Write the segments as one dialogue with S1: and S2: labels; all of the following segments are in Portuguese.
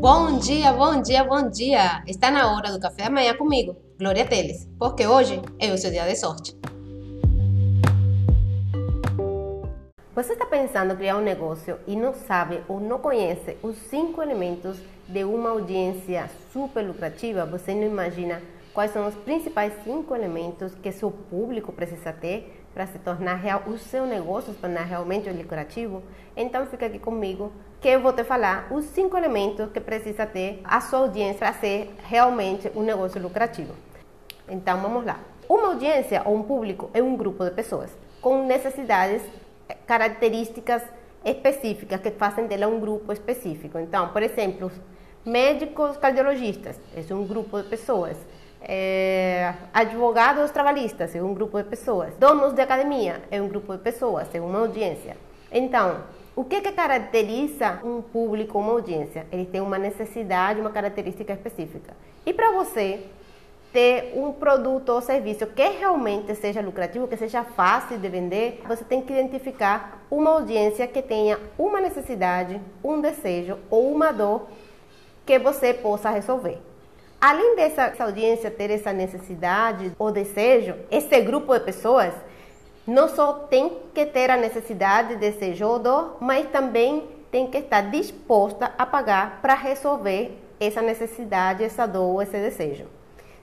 S1: Bom dia, bom dia, bom dia! Está na hora do café da manhã comigo, Glória Teles, porque hoje é o seu dia de sorte. Você está pensando em criar um negócio e não sabe ou não conhece os cinco elementos de uma audiência super lucrativa? Você não imagina quais são os principais cinco elementos que seu público precisa ter para se tornar real, o seu negócio se tornar realmente lucrativo? Então fica aqui comigo que eu vou te falar os cinco elementos que precisa ter a sua audiência para ser realmente um negócio lucrativo. Então vamos lá. Uma audiência ou um público é um grupo de pessoas com necessidades, eh, características específicas que fazem dela um grupo específico. Então, por exemplo, médicos cardiologistas, é um grupo de pessoas é, advogados trabalhistas é um grupo de pessoas, donos de academia é um grupo de pessoas, é uma audiência. Então, o que, que caracteriza um público, uma audiência? Ele tem uma necessidade, uma característica específica. E para você ter um produto ou serviço que realmente seja lucrativo, que seja fácil de vender, você tem que identificar uma audiência que tenha uma necessidade, um desejo ou uma dor que você possa resolver. Além dessa audiência ter essa necessidade ou desejo, esse grupo de pessoas não só tem que ter a necessidade, desejo ou dor, mas também tem que estar disposta a pagar para resolver essa necessidade, essa dor, esse desejo.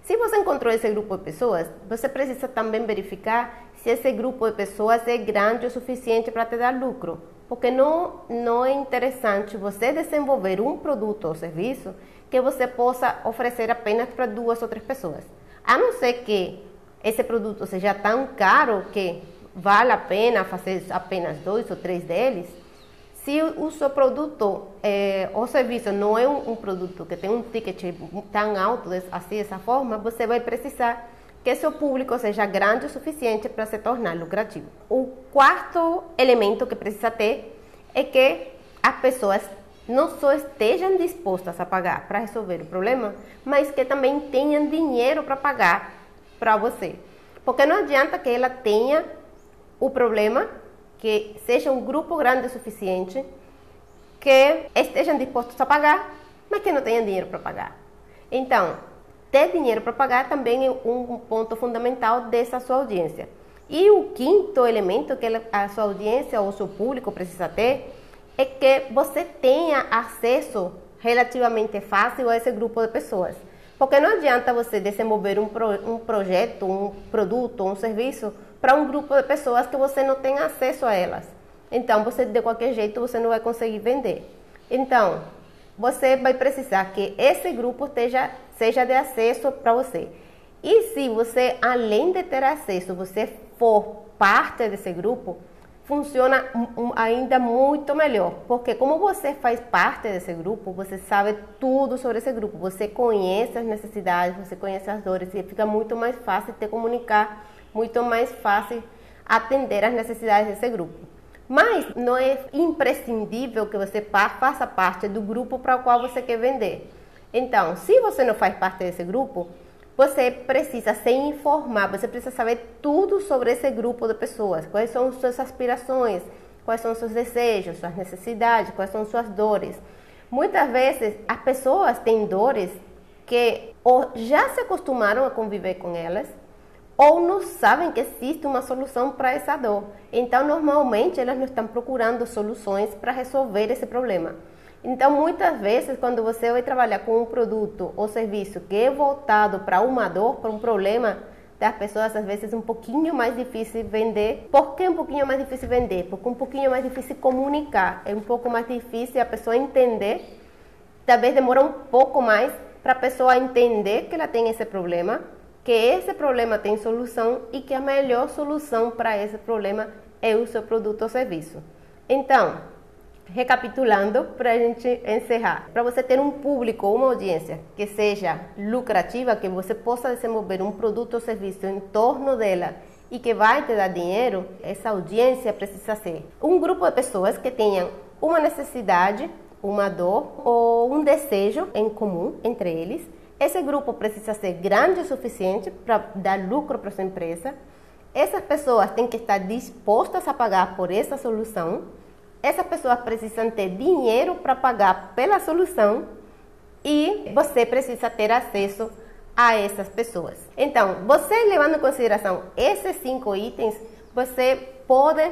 S1: Se você encontrou esse grupo de pessoas, você precisa também verificar se esse grupo de pessoas é grande o suficiente para te dar lucro, porque não, não é interessante você desenvolver um produto ou serviço que você possa oferecer apenas para duas ou três pessoas. A não ser que esse produto seja tão caro que vale a pena fazer apenas dois ou três deles, se o seu produto é, ou serviço não é um, um, produto que tem um ticket tão alto assim dessa forma, você vai precisar que seu público seja grande o suficiente para se tornar lucrativo. O quarto elemento que precisa ter é que as pessoas não só estejam dispostas a pagar para resolver o problema, mas que também tenham dinheiro para pagar para você. Porque não adianta que ela tenha o problema, que seja um grupo grande o suficiente, que estejam dispostos a pagar, mas que não tenham dinheiro para pagar. Então, ter dinheiro para pagar também é um ponto fundamental dessa sua audiência. E o quinto elemento que a sua audiência ou o seu público precisa ter é que você tenha acesso relativamente fácil a esse grupo de pessoas. Porque não adianta você desenvolver um, pro, um projeto, um produto, um serviço para um grupo de pessoas que você não tem acesso a elas. Então, você de qualquer jeito você não vai conseguir vender. Então, você vai precisar que esse grupo esteja, seja de acesso para você. E se você, além de ter acesso, você for parte desse grupo, funciona ainda muito melhor, porque como você faz parte desse grupo, você sabe tudo sobre esse grupo, você conhece as necessidades, você conhece as dores e fica muito mais fácil te comunicar, muito mais fácil atender as necessidades desse grupo. Mas não é imprescindível que você faça parte do grupo para o qual você quer vender. Então, se você não faz parte desse grupo, você precisa se informar, você precisa saber tudo sobre esse grupo de pessoas, quais são suas aspirações, quais são seus desejos, suas necessidades, quais são suas dores. Muitas vezes as pessoas têm dores que ou já se acostumaram a conviver com elas, ou não sabem que existe uma solução para essa dor. Então, normalmente, elas não estão procurando soluções para resolver esse problema. Então, muitas vezes, quando você vai trabalhar com um produto ou serviço que é voltado para uma dor, para um problema das pessoas, às vezes é um pouquinho mais difícil vender. Por que um pouquinho mais difícil vender? Porque um pouquinho mais difícil comunicar. É um pouco mais difícil a pessoa entender. Talvez demora um pouco mais para a pessoa entender que ela tem esse problema, que esse problema tem solução e que a melhor solução para esse problema é o seu produto ou serviço. Então, recapitulando para a gente encerrar, para você ter um público uma audiência que seja lucrativa, que você possa desenvolver um produto ou serviço em torno dela e que vai te dar dinheiro, essa audiência precisa ser um grupo de pessoas que tenham uma necessidade, uma dor ou um desejo em comum entre eles. Esse grupo precisa ser grande o suficiente para dar lucro para sua empresa. Essas pessoas têm que estar dispostas a pagar por essa solução essas pessoas precisam ter dinheiro para pagar pela solução e você precisa ter acesso a essas pessoas. Então, você levando em consideração esses cinco itens, você pode,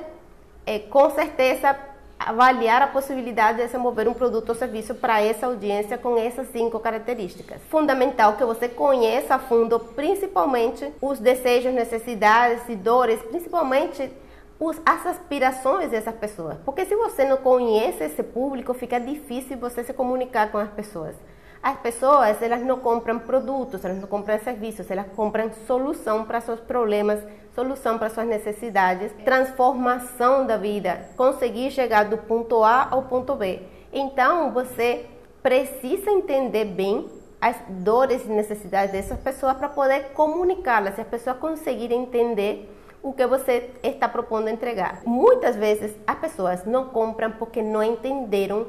S1: é, com certeza, avaliar a possibilidade de desenvolver um produto ou serviço para essa audiência com essas cinco características. Fundamental que você conheça a fundo, principalmente os desejos, necessidades e dores, principalmente os, as aspirações dessas pessoas. Porque se você não conhece esse público, fica difícil você se comunicar com as pessoas. As pessoas, elas não compram produtos, elas não compram serviços, elas compram solução para seus problemas, solução para suas necessidades, transformação da vida, conseguir chegar do ponto A ao ponto B. Então, você precisa entender bem as dores e necessidades dessas pessoas para poder comunicá-las, se as pessoas conseguirem entender o que você está propondo entregar. Muitas vezes as pessoas não compram porque não entenderam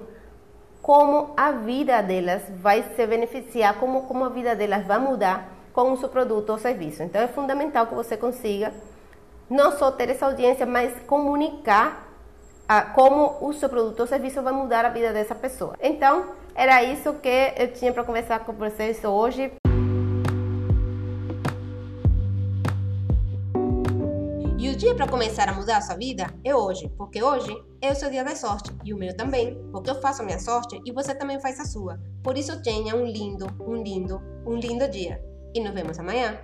S1: como a vida delas vai se beneficiar, como, como a vida delas vai mudar com o seu produto ou serviço. Então é fundamental que você consiga não só ter essa audiência, mas comunicar a, como o seu produto ou serviço vai mudar a vida dessa pessoa. Então, era isso que eu tinha para conversar com vocês hoje. Dia para começar a mudar a sua vida é hoje, porque hoje é o seu dia da sorte e o meu também, porque eu faço a minha sorte e você também faz a sua. Por isso tenha um lindo, um lindo, um lindo dia. E nos vemos amanhã.